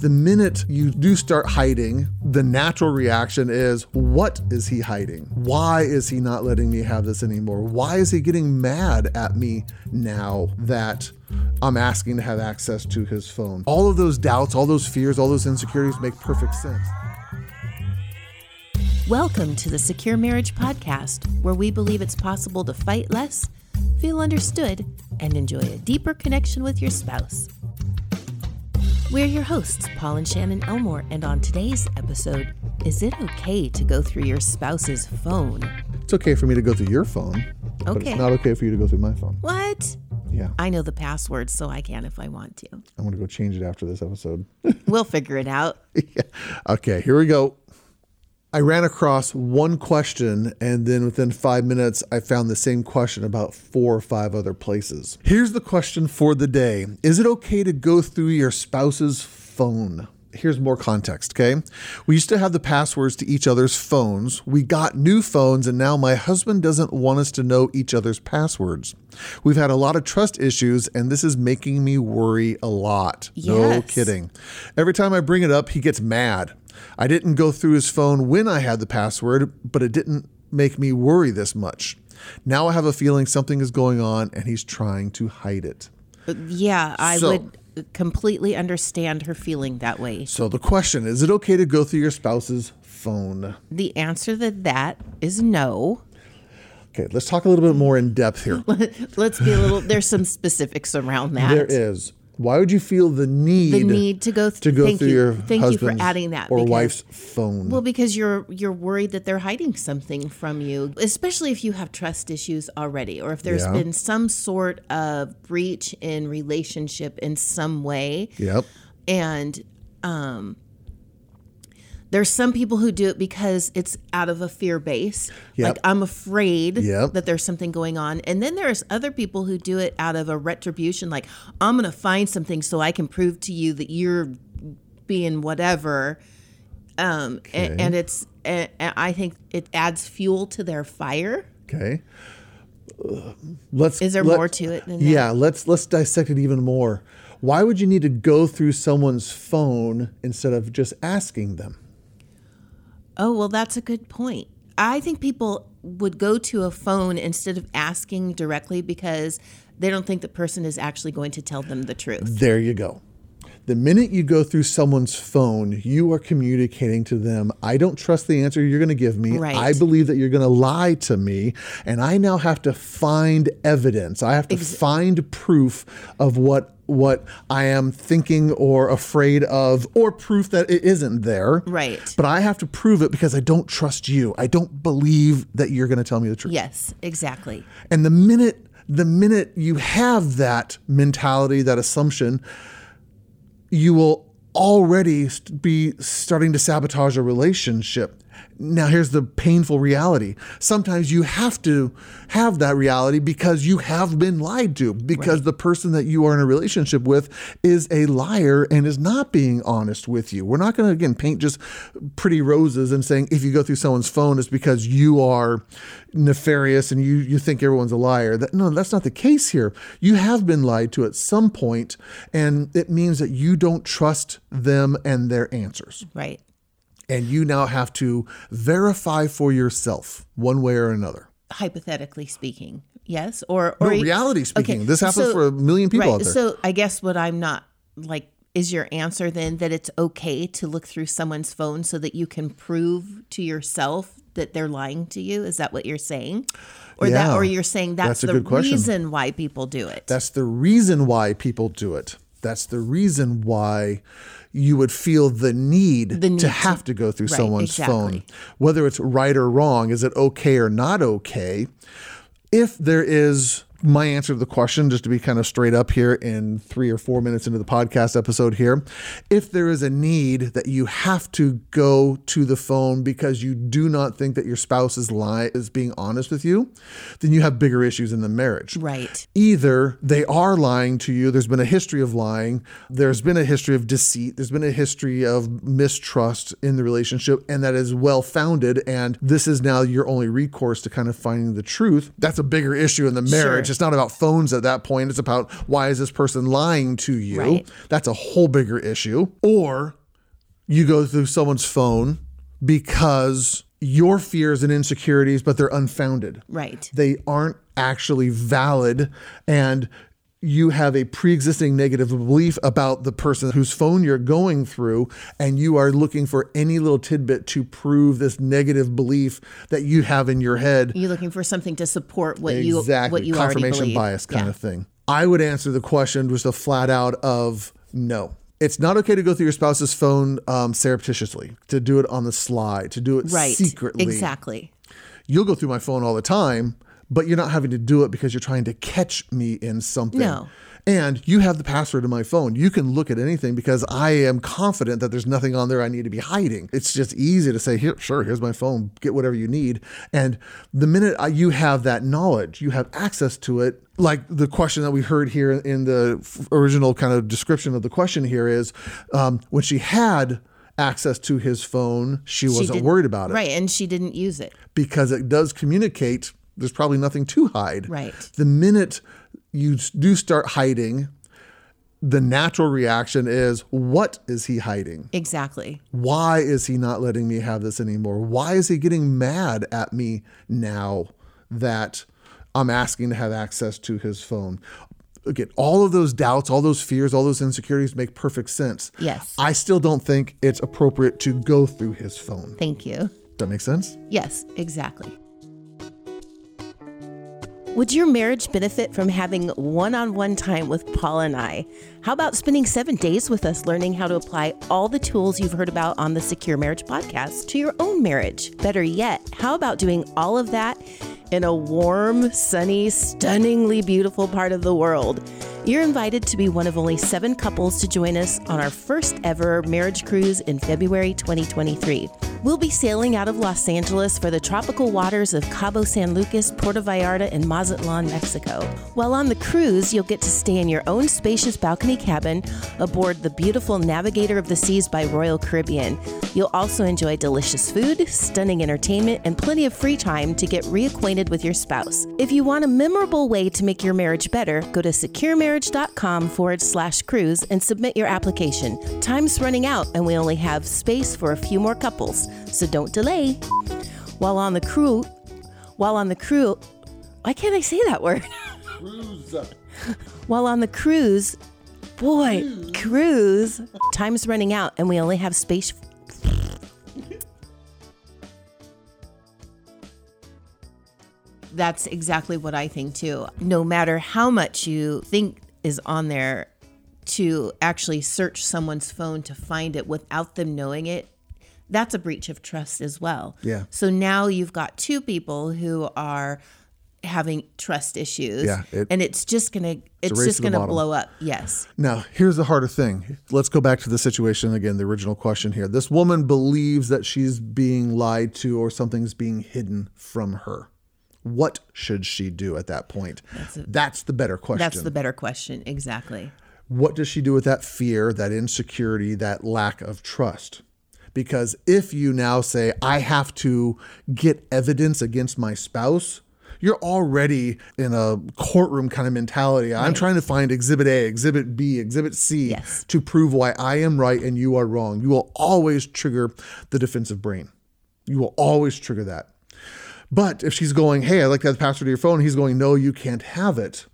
The minute you do start hiding, the natural reaction is, What is he hiding? Why is he not letting me have this anymore? Why is he getting mad at me now that I'm asking to have access to his phone? All of those doubts, all those fears, all those insecurities make perfect sense. Welcome to the Secure Marriage Podcast, where we believe it's possible to fight less, feel understood, and enjoy a deeper connection with your spouse. We're your hosts, Paul and Shannon Elmore, and on today's episode, is it okay to go through your spouse's phone? It's okay for me to go through your phone, but Okay. it's not okay for you to go through my phone. What? Yeah, I know the password, so I can if I want to. I'm going to go change it after this episode. We'll figure it out. Okay, here we go. I ran across one question, and then within five minutes, I found the same question about four or five other places. Here's the question for the day Is it okay to go through your spouse's phone? Here's more context, okay? We used to have the passwords to each other's phones. We got new phones, and now my husband doesn't want us to know each other's passwords. We've had a lot of trust issues, and this is making me worry a lot. No kidding. Every time I bring it up, he gets mad. I didn't go through his phone when I had the password, but it didn't make me worry this much. Now I have a feeling something is going on and he's trying to hide it. Uh, yeah, I So- would completely understand her feeling that way. So the question is it okay to go through your spouse's phone? The answer to that is no. Okay, let's talk a little bit more in depth here. Let's be a little, there's some specifics around that. There is. Why would you feel the need, the need to go th- to go thank through you. your thank you for adding that or because- wife's phone? well because you're you're worried that they're hiding something from you especially if you have trust issues already or if there's Yeah. been some sort of breach in relationship in some way yep. and um there's some people who do it because it's out of a fear base. Yep. Like I'm afraid Yep. that there's something going on. And then there's other people who do it out of a retribution like I'm going to find something so I can prove to you that you're being whatever. Um Okay. and, it's a- a- I think it adds fuel to their fire. Okay. Uh, let's. Is there let- more to it than that? Yeah. Let's let's dissect it even more. Why would you need to go through someone's phone instead of just asking them? Oh, well, that's a good point. I think people would go to a phone instead of asking directly because they don't think the person is actually going to tell them the truth. There you go. The minute you go through someone's phone, you are communicating to them, I don't trust the answer you're going to give me. Right. I believe that you're going to lie to me. And I now have to find evidence. I have to find proof of what what I am thinking or afraid of, or proof that it isn't there. Right. But I have to prove it because I don't trust you. I don't believe that you're going to tell me the truth. Yes, exactly. And the minute the minute you have that mentality, that assumption, you will already be starting to sabotage a relationship. Now, here's the painful reality. Sometimes you have to have that reality because you have been lied to, because the person that you are in a relationship with is a liar and is not being honest with you. We're not going to, again, paint just pretty roses and saying if you go through someone's phone, it's because you are nefarious and you, you think everyone's a liar. That, no, that's not the case here. You have been lied to at some point, and it means that you don't trust them and their answers Right. And you now have to verify for yourself one way or another. Hypothetically speaking. Yes. Or, or e- reality speaking, Okay, this happens so- for a million people right. out there. So I guess what I'm not like is your answer then that it's okay to look through someone's phone so that you can prove to yourself that they're lying to you? Is that what you're saying? Or that or you're saying that's, that's the reason why people do it. That's the reason why people do it. That's the reason why you would feel the need, need to to- have to go through Right, someone's phone. Whether it's right or wrong, is it okay or not okay? If there is my answer to the question, just to be kind of straight up here in three or four minutes into the podcast episode here, if there is a need that you have to go to the phone because you do not think that your spouse is lie is being honest with you, then you have bigger issues in the marriage right. either they are lying to you, there's been a history of lying, there's been a history of deceit, there's been a history of mistrust in the relationship, and that is well founded, and this is now your only recourse to kind of finding the truth. That's a bigger issue in the marriage much. It's not about phones at that point. It's about why is this person lying to you? Right. That's a whole bigger issue. Or you go through someone's phone because your fears and insecurities, but they're unfounded. Right. They aren't actually valid. And you have a pre existing negative belief about the person whose phone you're going through, and you are looking for any little tidbit to prove this negative belief that you have in your head. You're looking for something to support what you exactly. what you already Confirmation bias kind Yeah. of thing. I would answer the question with a flat out of no. It's not okay to go through your spouse's phone um, surreptitiously, to do it on the sly, to do it Right. secretly Exactly. you'll go through my phone all the time, but you're not having to do it because you're trying to catch me in something. No. And you have the password to my phone. You can look at anything because I am confident that there's nothing on there I need to be hiding. It's just easy to say, here, sure, here's my phone, get whatever you need. And the minute I, you have that knowledge, you have access to it. Like the question that we heard here in the original kind of description of the question here is um, when she had access to his phone, she She wasn't worried about it Right, and she didn't use it. because it does communicate there's probably nothing to hide. Right. The minute you do start hiding, the natural reaction is what is he hiding? Exactly. Why is he not letting me have this anymore? Why is he getting mad at me now that I'm asking to have access to his phone? Again, all of those doubts, all those fears, all those insecurities make perfect sense. Yes. I still don't think it's appropriate to go through his phone. Thank you. Does that make sense? Yes, exactly. Would your marriage benefit from having one on one time with Paul and I? How about spending seven days with us learning how to apply all the tools you've heard about on the Secure Marriage podcast to your own marriage? Better yet, how about doing all of that in a warm, sunny, stunningly beautiful part of the world? You're invited to be one of only seven couples to join us on our first ever marriage cruise in February 2023. We'll be sailing out of Los Angeles for the tropical waters of Cabo San Lucas, Puerto Vallarta, and Mazatlan, Mexico. While on the cruise, you'll get to stay in your own spacious balcony cabin aboard the beautiful Navigator of the Seas by Royal Caribbean. You'll also enjoy delicious food, stunning entertainment, and plenty of free time to get reacquainted with your spouse. If you want a memorable way to make your marriage better, go to securemarriage.com forward slash cruise and submit your application. Time's running out, and we only have space for a few more couples, so don't delay. While on the crew, while on the crew, why can't I say that word? Cruise. while on the cruise, boy, cruise, time's running out, and we only have space. That's exactly what I think too. No matter how much you think is on there, to actually search someone's phone to find it without them knowing it, that's a breach of trust as well. Yeah. So now you've got two people who are having trust issues. Yeah, it- and it's just gonna it's race just gonna bottom. blow up. Yes. Now, here's the harder thing. Let's go back to the situation again, the original question here. This woman believes that she's being lied to or something's being hidden from her. What should she do at that point? That's, the better question. That's the better question. Exactly. what does she do with that fear, that insecurity, that lack of trust? Because if you now say, I have to get evidence against my spouse, you're already in a courtroom kind of mentality. I'm trying to find exhibit A, exhibit B, exhibit C Yes. to prove why I am right and you are wrong. You will always trigger the defensive brain. You will always trigger that. But if she's going, hey, I like to have the password to your phone, he's going, no, you can't have it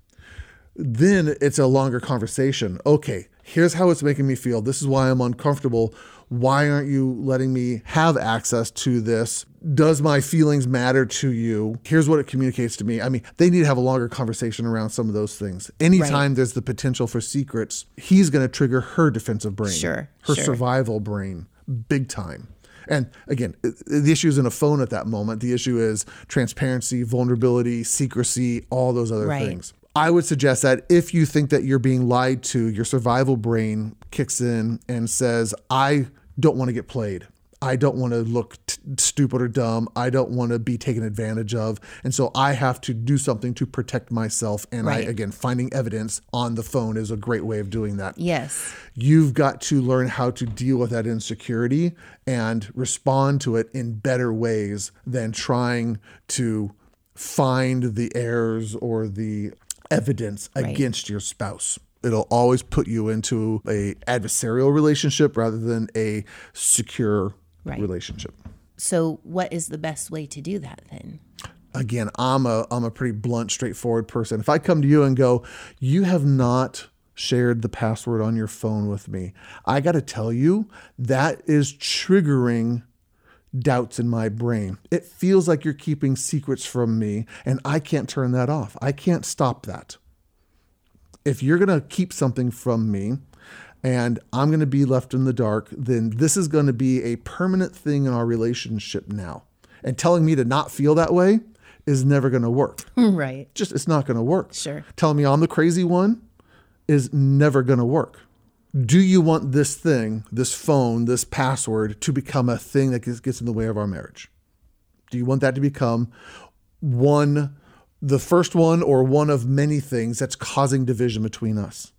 then it's a longer conversation. Okay, here's how it's making me feel. This is why I'm uncomfortable. Why aren't you letting me have access to this? Does my feelings matter to you? Here's what it communicates to me. I mean, they need to have a longer conversation around some of those things. Anytime there's the potential for secrets, he's going to trigger her defensive brain, Sure, her sure. survival brain, big time. And again, the issue isn't a phone at that moment. The issue is transparency, vulnerability, secrecy, all those other Right. things. I would suggest that if you think that you're being lied to, your survival brain kicks in and says, I don't want to get played. I don't want to look t- stupid or dumb. I don't want to be taken advantage of. And so I have to do something to protect myself. And I, again, finding evidence on the phone is a great way of doing that Yes. you've got to learn how to deal with that insecurity and respond to it in better ways than trying to find the errors or the evidence against your spouse. It'll always put you into a adversarial relationship rather than a secure Right. relationship. So, what is the best way to do that then? again, I'm a I'm a pretty blunt, straightforward person. If I come to you and go, you have not shared the password on your phone with me, I got to tell you that is triggering doubts in my brain. It feels like you're keeping secrets from me, and I can't turn that off. I can't stop that. If you're going to keep something from me, and I'm going to be left in the dark, then this is going to be a permanent thing in our relationship now. And telling me to not feel that way is never going to work. right. Just it's not going to work. Sure. Telling me I'm the crazy one is never going to work. Do you want this thing, this phone, this password to become a thing that gets, gets in the way of our marriage? Do you want that to become one, the first one, or one of many things that's causing division between us?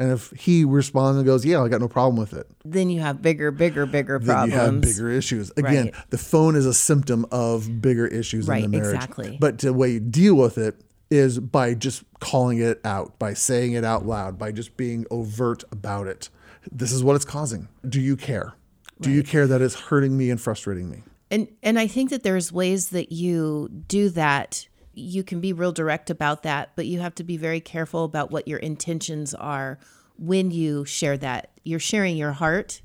And if he responds and goes, Yeah, I got no problem with it, Then you have bigger, bigger, bigger then problems. you have bigger issues. Again, Right. the phone is a symptom of bigger issues Right, in the marriage. exactly. But the way you deal with it is by just calling it out, by saying it out loud, by just being overt about it. This is what it's causing. Do you care? Do you care that it's hurting me and frustrating me? And and I think that there's ways that you do that. You can be real direct about that, but you have to be very careful about what your intentions are when you share that. You're sharing your heart.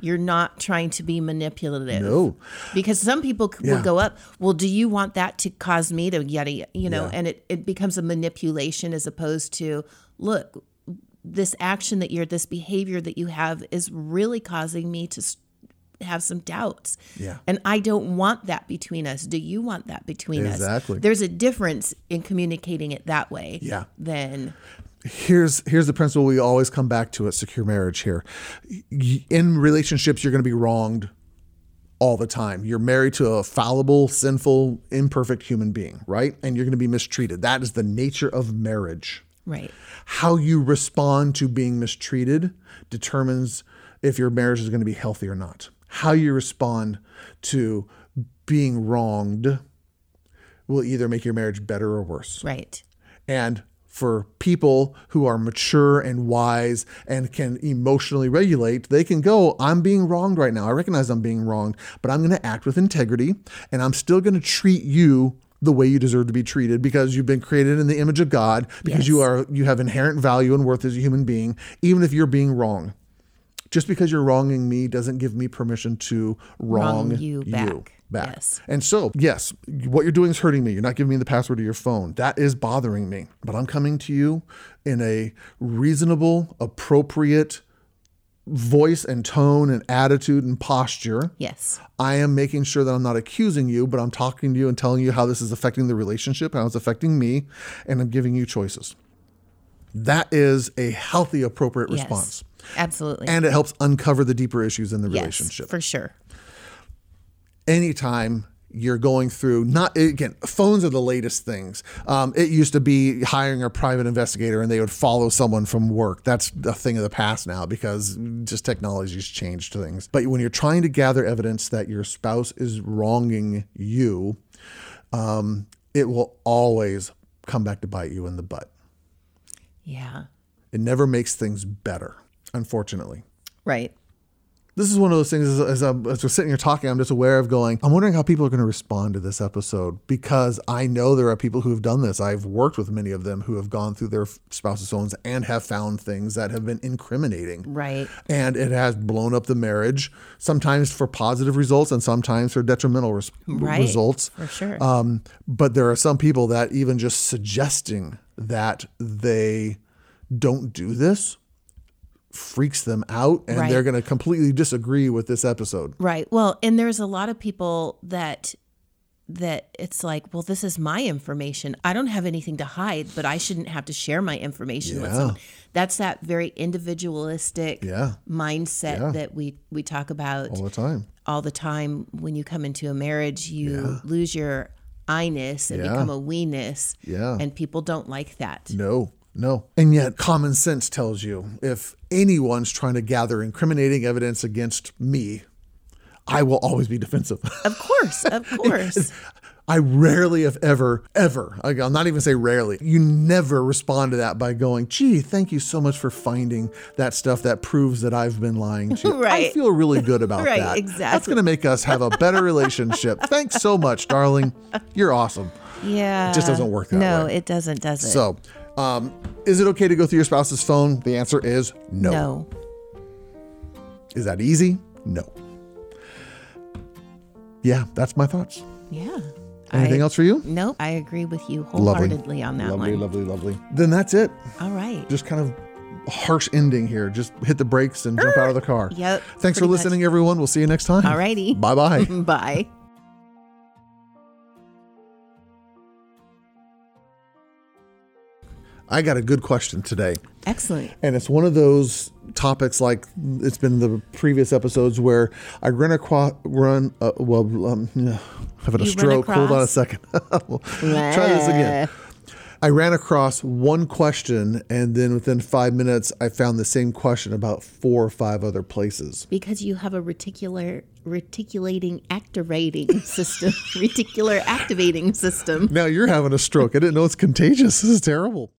You're not trying to be manipulative. No. Because some people Yeah. will go up, well, do you want that to cause me to yada, you know, Yeah. and it, it becomes a manipulation as opposed to, look, this action that you're, this behavior that you have is really causing me to have some doubts. Yeah. And I don't want that between us. Do you want that between us? Exactly. There's a difference in communicating it that way. Yeah. Than here's here's the principle we always come back to at secure marriage here. In relationships you're going to be wronged all the time. You're married to a fallible sinful imperfect human being right? And you're going to be mistreated. That is the nature of marriage. Right. how you respond to being mistreated determines if your marriage is going to be healthy or not. How you respond to being wronged will either make your marriage better or worse. Right. and for people who are mature and wise and can emotionally regulate, they can go, I'm being wronged right now. I recognize I'm being wronged, but I'm going to act with integrity and I'm still going to treat you the way you deserve to be treated because you've been created in the image of God because you are you have inherent value and worth as a human being even if you're being wrong. Just because you're wronging me doesn't give me permission to wrong, Wrong you back. Back. Yes. And so, yes, what you're doing is hurting me. You're not giving me the password to your phone. That is bothering me. But I'm coming to you in a reasonable, appropriate voice and tone and attitude and posture. Yes. I am making sure that I'm not accusing you, but I'm talking to you and telling you how this is affecting the relationship, how it's affecting me, and I'm giving you choices. That is a healthy, appropriate Yes. response. Absolutely. And it helps uncover the deeper issues in the yes, relationship. For sure. Anytime you're going through not again phones are the latest things. Um, it used to be hiring a private investigator and they would follow someone from work. That's a thing of the past now because just technology's changed things. But when you're trying to gather evidence that your spouse is wronging you um, it will always come back to bite you in the butt. Yeah. it never makes things better unfortunately. Right. This is one of those things as, as, I'm, as we're sitting here talking, I'm just aware of going, I'm wondering how people are going to respond to this episode because I know there are people who have done this. I've worked with many of them who have gone through their spouse's phones and have found things that have been incriminating. Right. And it has blown up the marriage, sometimes for positive results and sometimes for detrimental res- Right. results. For sure. Um, but there are some people that even just suggesting that they don't do this freaks them out and Right. they're going to completely disagree with this episode. Right. Well, and there's a lot of people that that it's like, well, this is my information. I don't have anything to hide, but I shouldn't have to share my information with Yeah. someone. That's that very individualistic Yeah. mindset Yeah. that we we talk about All the time. all the time. When you come into a marriage, you lose your I-ness and become a we-ness. Yeah. And people don't like that. No, no. And yet, common sense tells you if anyone's trying to gather incriminating evidence against me, I will always be defensive. Of course, of course. I rarely, if ever, ever, I'll not even say rarely, you never respond to that by going, gee, thank you so much for finding that stuff that proves that I've been lying to you. right. I feel really good about Right, that. That's going to make us have a better relationship. Thanks so much, darling. You're awesome. Yeah. It just doesn't work that no, way. it doesn't, does it? So, um, is it okay to go through your spouse's phone? The answer is no. no. Is that easy? No. Yeah, that's my thoughts. Yeah. Anything I, else for you? Nope. I agree with you wholeheartedly on that lovely, one. lovely, lovely. Lovely. Then that's it. All right. Just kind of harsh ending here. Just hit the brakes and jump out of the car. Yep, Thanks for pretty much. listening, everyone. We'll see you next time. All righty. Bye bye bye. I got a good question today. Excellent. And it's one of those topics like it's been the previous episodes where I run across, run, uh, well, um, having a You stroke. Hold on a second. We'll try this again. I ran across one question, and then within five minutes, I found the same question about four or five other places. Because you have a reticular reticulating activating system. reticular activating system. Now you're having a stroke. I didn't know it's contagious. This is terrible.